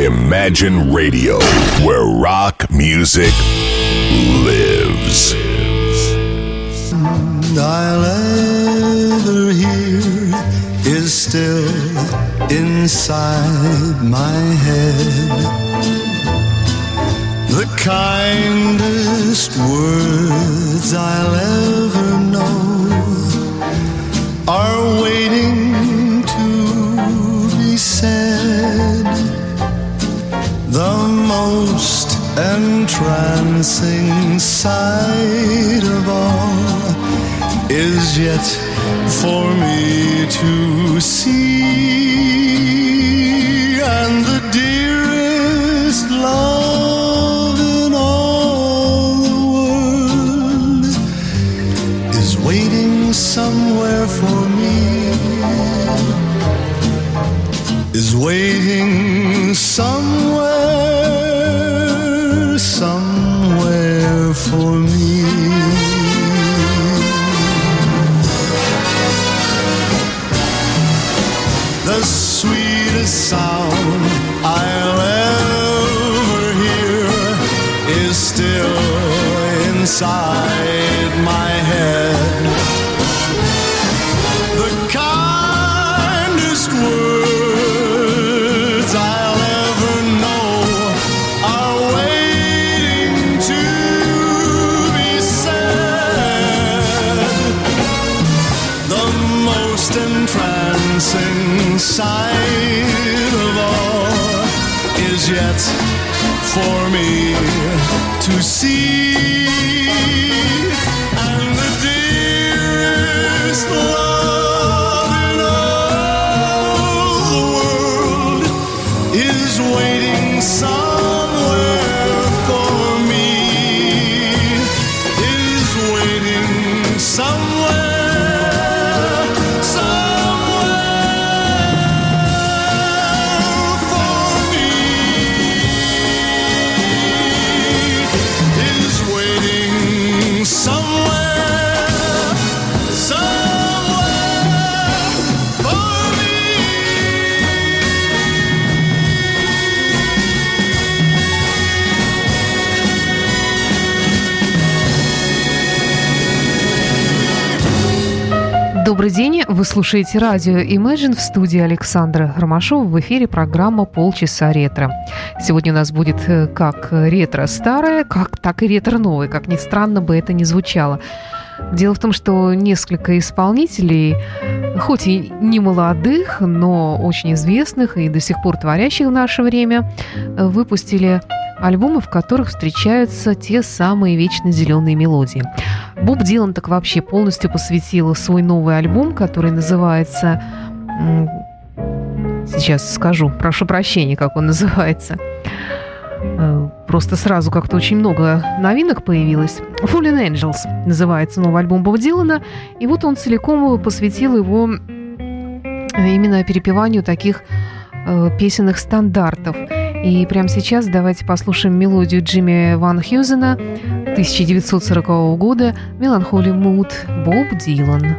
Imagine Radio, where rock music lives. I'll ever hear is still inside my head. The kindest words I'll ever know are waiting most entrancing sight of all is yet for me to see, and the dearest love in all the world is waiting somewhere for me, is waiting somewhere, love вы слушаете радио Imagine в студии Александра Ромашова. В эфире программа «Полчаса ретро». Сегодня у нас будет э, как ретро старое, как, так и ретро новое, как ни странно бы это ни звучало. Дело в том, что несколько исполнителей, хоть и не молодых, но очень известных и до сих пор творящих в наше время, э, выпустили альбомы, в которых встречаются те самые вечно зеленые мелодии. Боб Дилан так вообще полностью посвятил свой новый альбом, который называется... Сейчас скажу, прошу прощения, как он называется. Э, Просто сразу как-то очень много новинок появилось. Fallen Angels называется новый альбом Боба Дилана. И вот он целиком посвятил его именно перепеванию таких э, песенных стандартов. И прямо сейчас давайте послушаем мелодию Джимми Ван Хьюзена 1940 года. «Меланхоли Муд» Боб Дилан.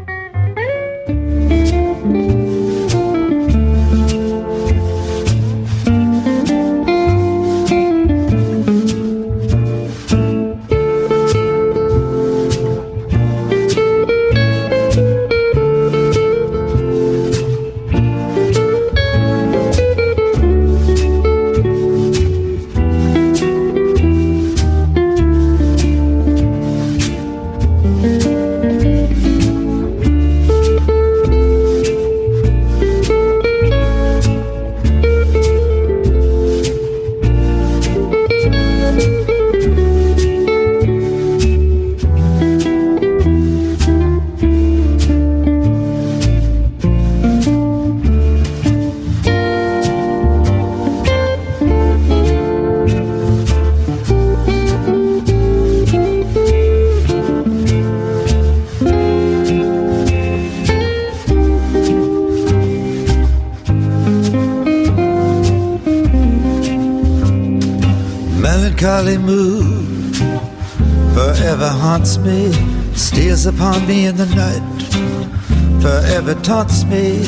Melancholy mood forever haunts me, steals upon me in the night, forever taunts me.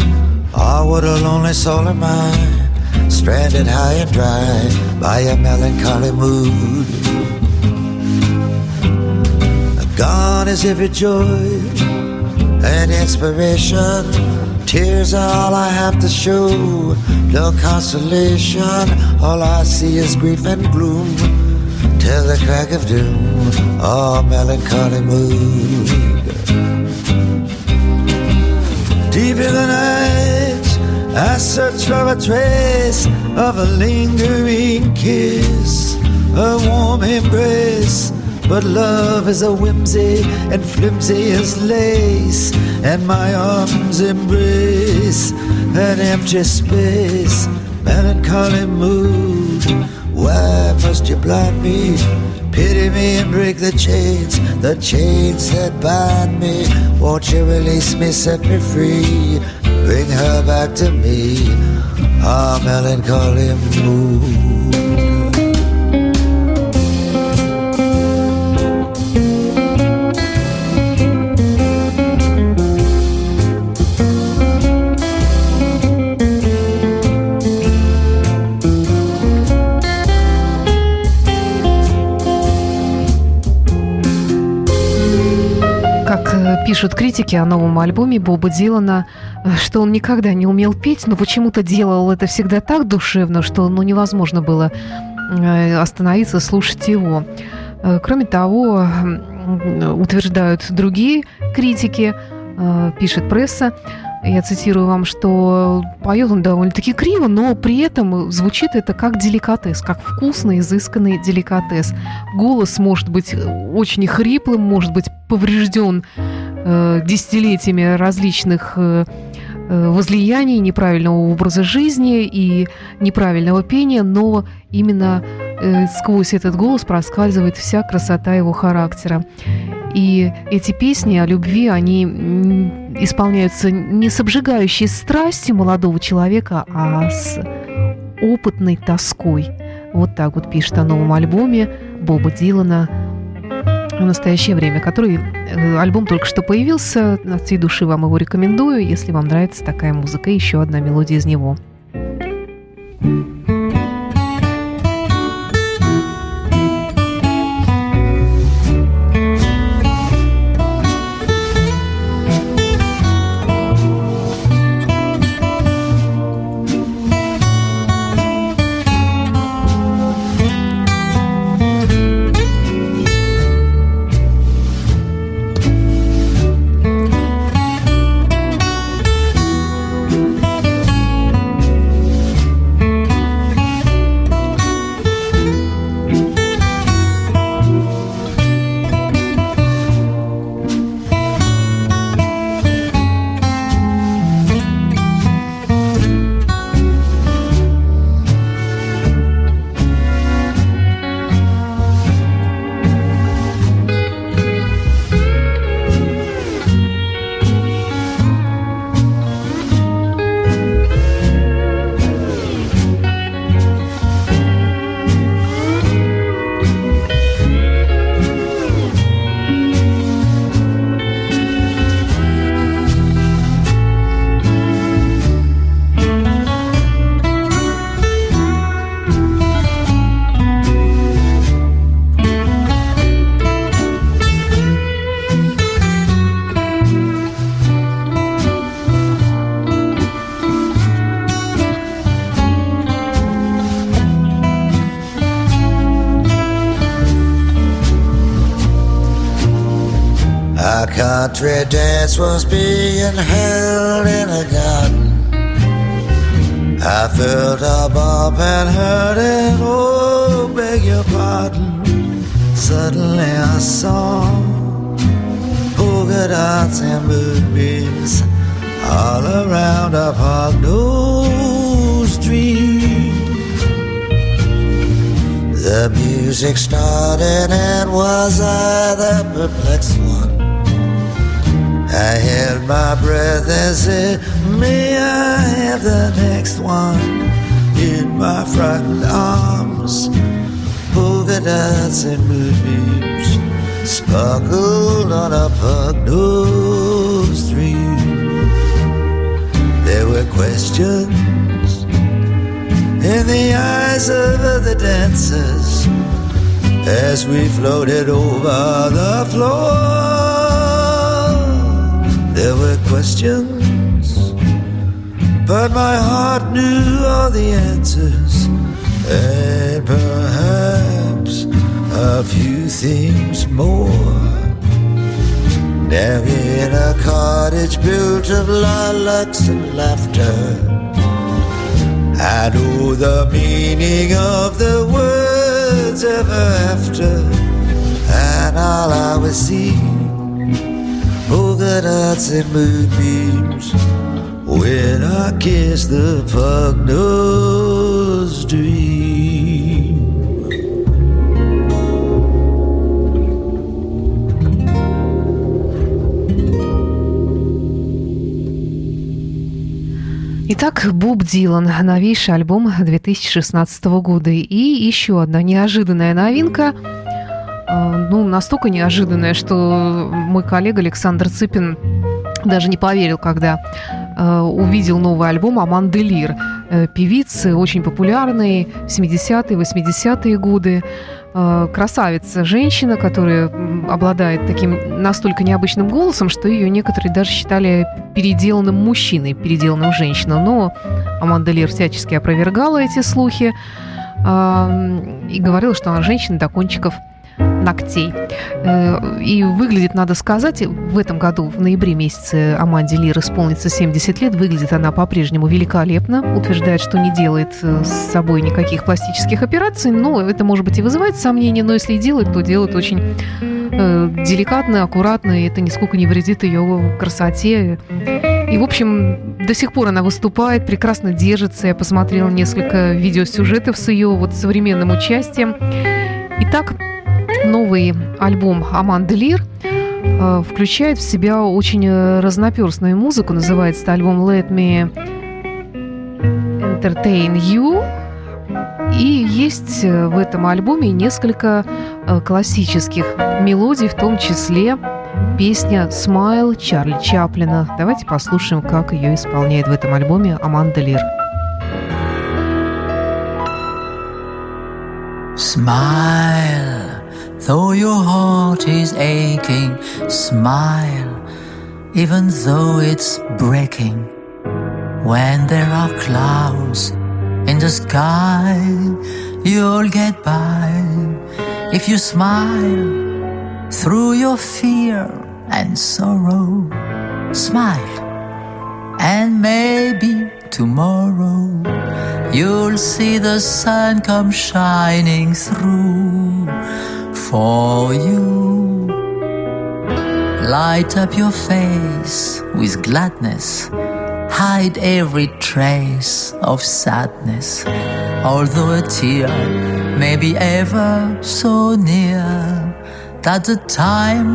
Ah, what a lonely soul am I, stranded high and dry by a melancholy mood. Gone is every joy and inspiration. Tears are all I have to show, no consolation. All I see is grief and gloom till the crack of doom. Oh, melancholy mood. Deep in the night, I search for a trace of a lingering kiss, a warm embrace. But love is a whimsy and flimsy as lace, and my arms embrace an empty space, melancholy mood. Why must you blind me? Pity me and break the chains, the chains that bind me. Won't you release me, set me free? Bring her back to me, our melancholy mood. Пишут критики о новом альбоме Боба Дилана, что он никогда не умел петь, но почему-то делал это всегда так душевно, что ну, невозможно было э, остановиться, слушать его. Э, Кроме того, утверждают другие критики, э, пишет пресса, я цитирую вам, что поет он довольно-таки криво, но при этом звучит это как деликатес, как вкусный, изысканный деликатес. Голос может быть очень хриплым, может быть поврежден э, десятилетиями различных э, э, возлияний, неправильного образа жизни и неправильного пения, но именно э, сквозь этот голос проскальзывает вся красота его характера. И эти песни о любви, они исполняются не с обжигающей страстью молодого человека, а с опытной тоской. Вот так вот пишет о новом альбоме Боба Дилана в настоящее время, который э, альбом только что появился. От всей души вам его рекомендую, если вам нравится такая музыка. И еще одна мелодия из него. Our country dance was being held in a garden. I felt a bump and heard it, oh, beg your pardon. Suddenly I saw polka dots and moonbeams all around a park nose dream. The music started and was I the perplexed one? I held my breath and said, May I have the next one in my frightened arms? Polka dots and moonbeams sparkled on a park nose stream. There were questions in the eyes of the dancers as we floated over the floor. Questions, but my heart knew all the answers, and perhaps a few things more. Down in a cottage built of lilacs and laughter. I know the meaning of the words ever after, and all I was seeing and moonbeams when I kissed the pug dream. Итак, Боб Дилан, новейший альбом 2016 года. И еще одна неожиданная новинка. Ну, настолько неожиданная, что мой коллега Александр Цыпин даже не поверил, когда э, увидел новый альбом Аманды Лир. Э, Певицы, очень популярные, 70-е, 80-е годы. Э, Красавица, женщина, которая обладает таким настолько необычным голосом, что ее некоторые даже считали переделанным мужчиной, переделанным женщиной. Но Аманда Лир всячески опровергала эти слухи э, и говорила, что она женщина до кончиков ногтей. Э, И выглядит, надо сказать, в этом году, в ноябре месяце Аманде Лир исполнится 70 лет. Выглядит она по-прежнему великолепно. Утверждает, что не делает э, с собой никаких пластических операций. Но это, может быть, и вызывает сомнения. Но если и делает, то делает очень э, деликатно, аккуратно. И это нисколько не вредит ее красоте. И, в общем, до сих пор она выступает, прекрасно держится. Я посмотрела несколько видеосюжетов с ее вот современным участием. Итак, новый альбом Аманды Лир э, включает в себя очень э, разноперстную музыку. Называется альбом Let Me Entertain You. И есть э, в этом альбоме несколько классических мелодий, в том числе песня «Smile» Чарли Чаплина. Давайте послушаем, как ее исполняет в этом альбоме Аманда Лир. Smile, though your heart is aching. Smile, even though it's breaking. When there are clouds in the sky, you'll get by. If you smile through your fear and sorrow, smile, and maybe tomorrow you'll see the sun come shining through for you. Light up your face with gladness. Hide every trace of sadness. Although a tear may be ever so near, that the time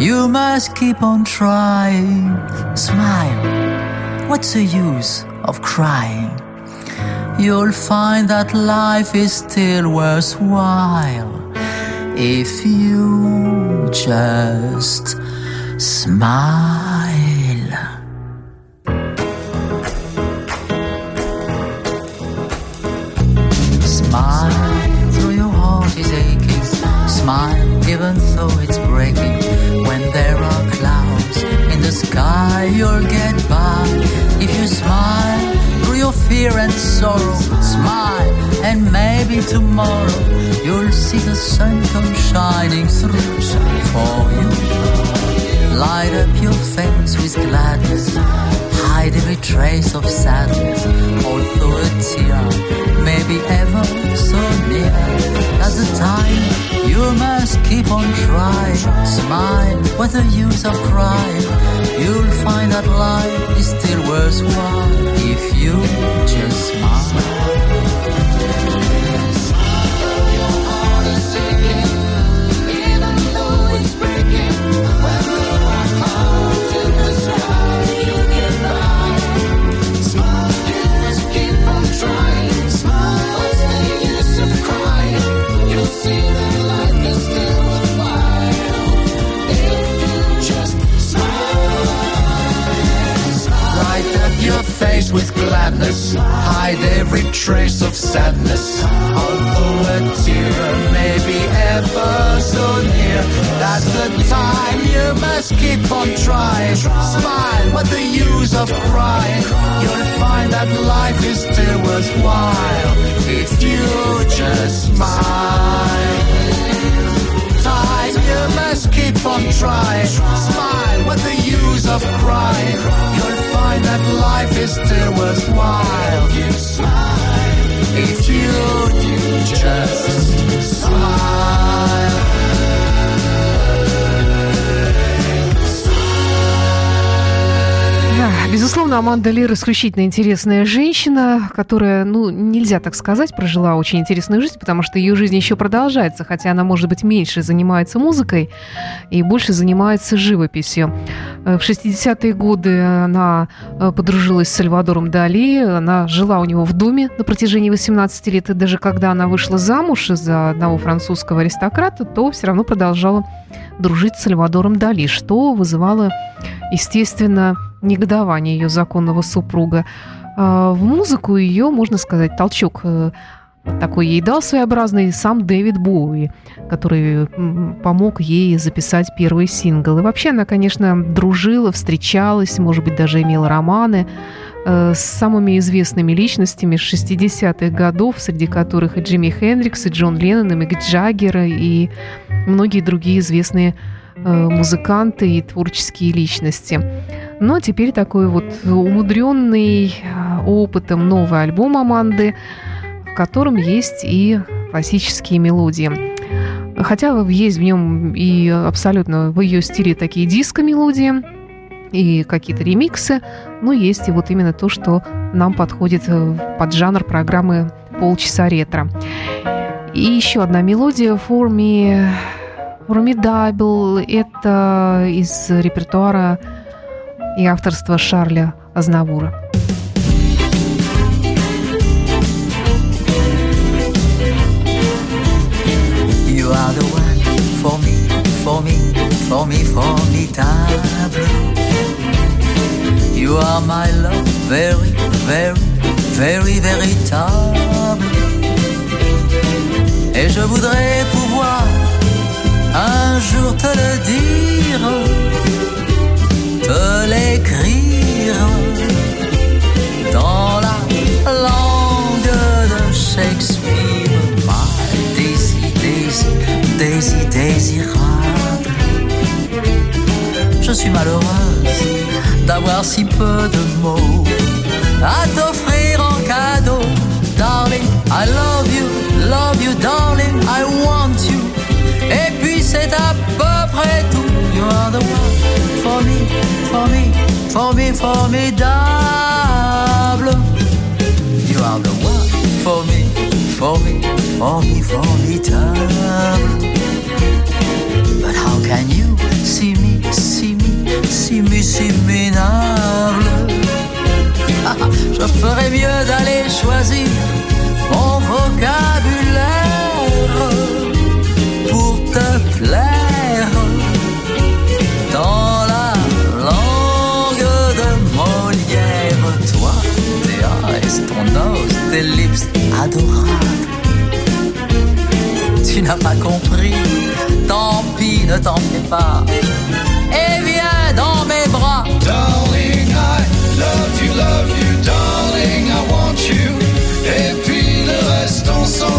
you must keep on trying. Smile. What's the use of crying? You'll find that life is still worthwhile if you just smile. Smile through your heart is aching. Smile even though it's breaking. When there are clouds in the sky, you'll get by. If you smile your fear and sorrow, smile and maybe tomorrow you'll see the sun come shining through for you. Light up your face with gladness. Hide every trace of sadness. Although a tear may be ever so near. At the time, you must keep on trying. Smile, what the use of crying? You'll find that life is still worthwhile if you just smile. hide every trace of sadness. Although a tear may be ever so near, that's the time you must keep on trying. Smile, what the use of crying? You'll find that life is still worthwhile if you just smile time you must keep on trying. Smile, what the use of crying? You'll find that life is still worthwhile if you smile, if you, you just smile. Безусловно, Аманда Лир исключительно интересная женщина, которая, ну, нельзя так сказать, прожила очень интересную жизнь, потому что ее жизнь еще продолжается, хотя она, может быть, меньше занимается музыкой и больше занимается живописью. Э, В 60-е годы она э, подружилась с Сальвадором Дали, она жила у него в доме на протяжении 18 лет, и даже когда она вышла замуж за одного французского аристократа, то все равно продолжала дружить с Сальвадором Дали, что вызывало, естественно, негодование ее законного супруга. А, В музыку ее, можно сказать, толчок э, такой ей дал своеобразный сам Дэвид Боуи, который помог ей записать первый сингл. И вообще она, конечно, дружила, встречалась, может быть, даже имела романы э, с самыми известными личностями 60-х годов, среди которых и Джимми Хендрикс, и Джон Леннон, и Мик Джаггер, и многие другие известные музыканты и творческие личности. Но теперь такой вот умудренный э, опытом новый альбом Аманды, в котором есть и классические мелодии. Хотя есть в нем и абсолютно в ее стиле такие диско-мелодии, и какие-то ремиксы, но есть и вот именно то, что нам подходит э, под жанр программы «Полчаса ретро». И еще одна мелодия «For Me Formidable» — это из репертуара и авторства Шарля Азнавура. You are the one for me, for me, for me, formidable. You are my love, very, very, very véritable. Et je voudrais pouvoir un jour te le dire, te l'écrire dans la langue de Shakespeare. My Daisy, Daisy, Daisy, désirable. Je suis malheureuse d'avoir si peu de mots à t'offrir en cadeau. Darling, I love you, love you, darling, I want you. C'est à peu près tout. You are the one for me, for me, for me, formidable. You are the one for me, for me, for me, formidable. But how can you see me, see me, see me, si minable? Je ferais mieux d'aller choisir mon vocabulaire tes lips adorables. Tu n'as pas compris, tant pis, ne t'en fais pas. Et viens dans mes bras. Darling, I love you, love you, darling, I want you. Et puis le reste, on s'en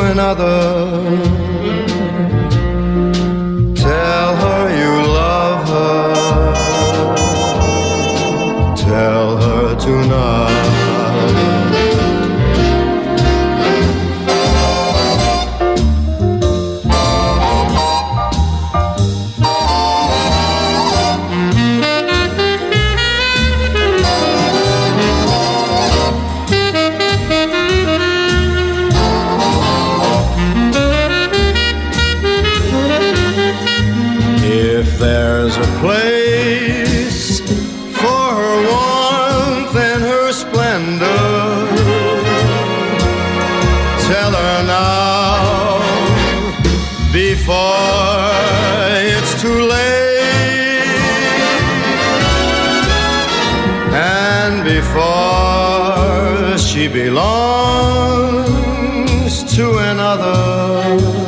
another. She belongs to another.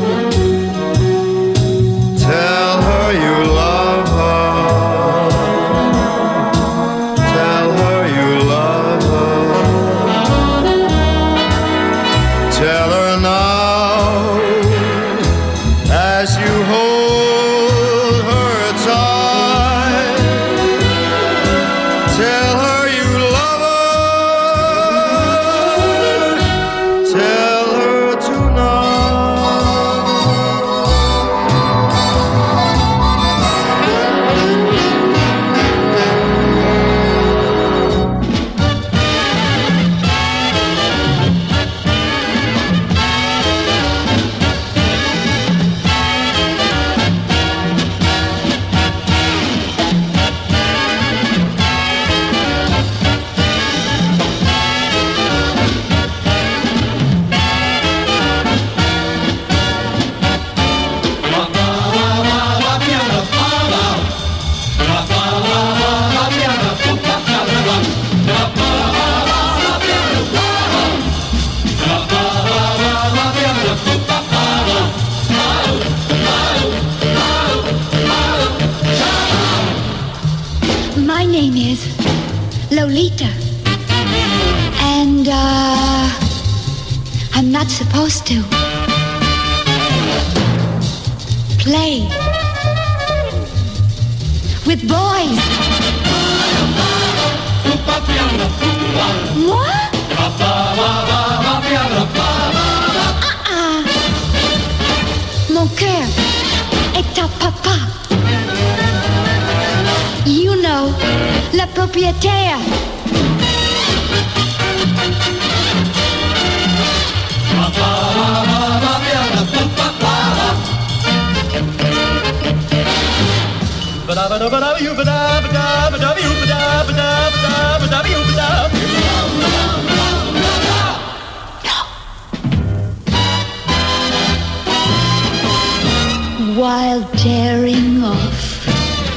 La propriétaire. While tearing off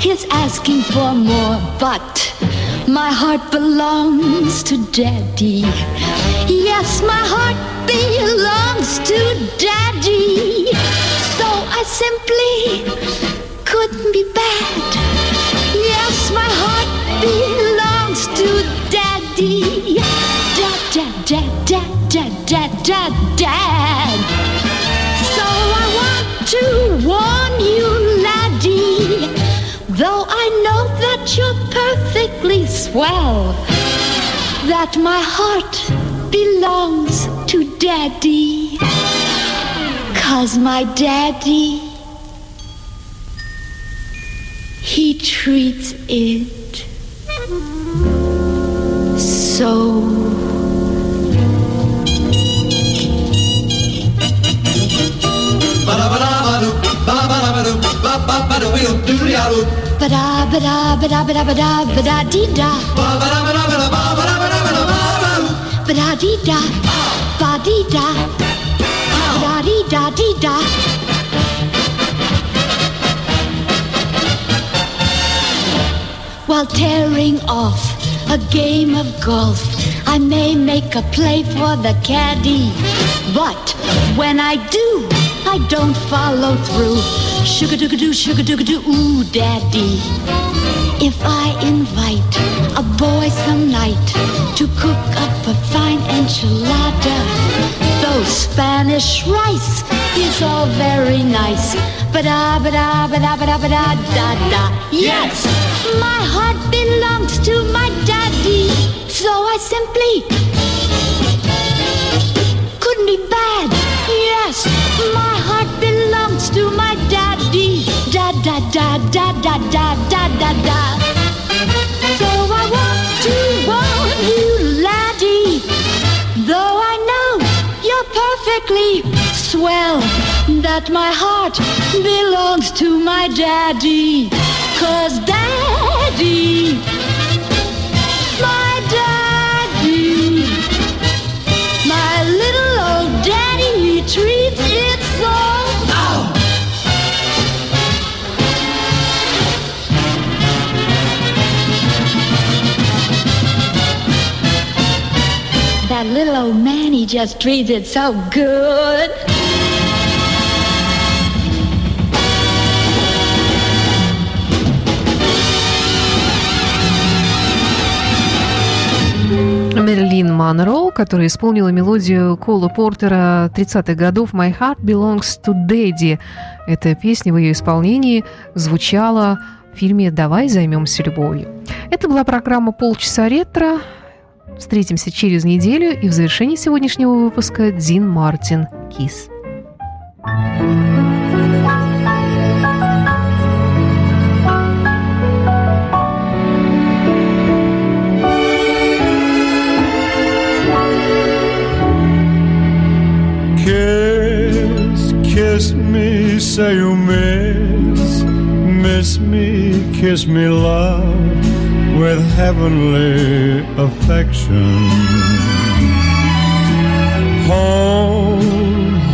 his asking for more, but my heart belongs to daddy. Yes, my heart belongs to daddy. So I simply couldn't be bad. Yes, my heart belongs to daddy. Dad, dad, dad, dad, dad, dad, dad, dad. So I want to though I know that you're perfectly swell, that my heart belongs to daddy. Cause my daddy, he treats it So da da da da da da da. Da da da da da da da da. Da. Da da da. While tearing off a game of golf, I may make a play for the caddy. But when I do, I don't follow through. Sugar doo doo, sugar doo doo, ooh, daddy. If I invite a boy some night to cook up a fine enchilada, though Spanish rice is all very nice. Ba-da, ba-da, ba-da, ba-da, ba-da, da, da. Yes, my heart belongs to my daddy, so I simply da da da da da da. So I want to warn you, laddie, though I know you're perfectly swell, that my heart belongs to my daddy. Cause daddy, just treats it so good. Мерлин Монро, которая исполнила мелодию Кола Портера 30-х годов «My Heart Belongs to Daddy». Эта песня в ее исполнении звучала в фильме «Давай займемся любовью». Это была программа «Полчаса ретро». Встретимся через неделю и в завершении сегодняшнего выпуска Дин Мартин «Кис». Kiss, kiss me, say you miss, miss me, kiss me, love, with heavenly affection. Hold,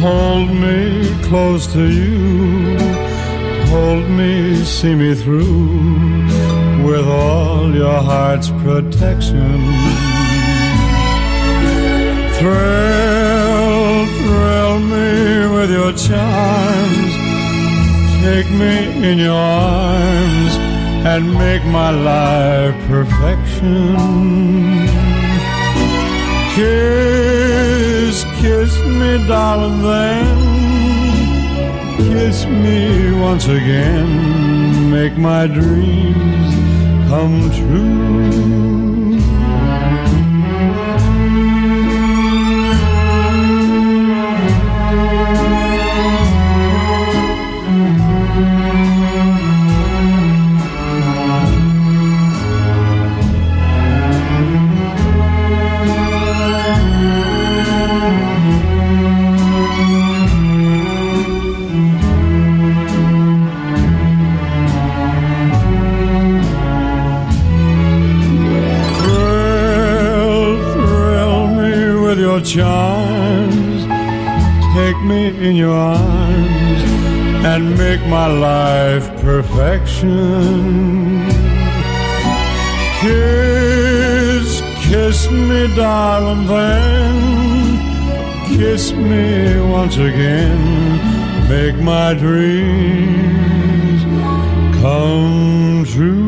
hold me close to you, hold me, see me through, with all your heart's protection. Thrill, thrill me with your charms. Take me in your arms and make my life perfection. Kiss, kiss me, darling, then. Kiss me once again. Make my dreams come true. Charms. Take me in your arms and make my life perfection. Kiss, kiss me, darling, then. Kiss me once again. Make my dreams come true.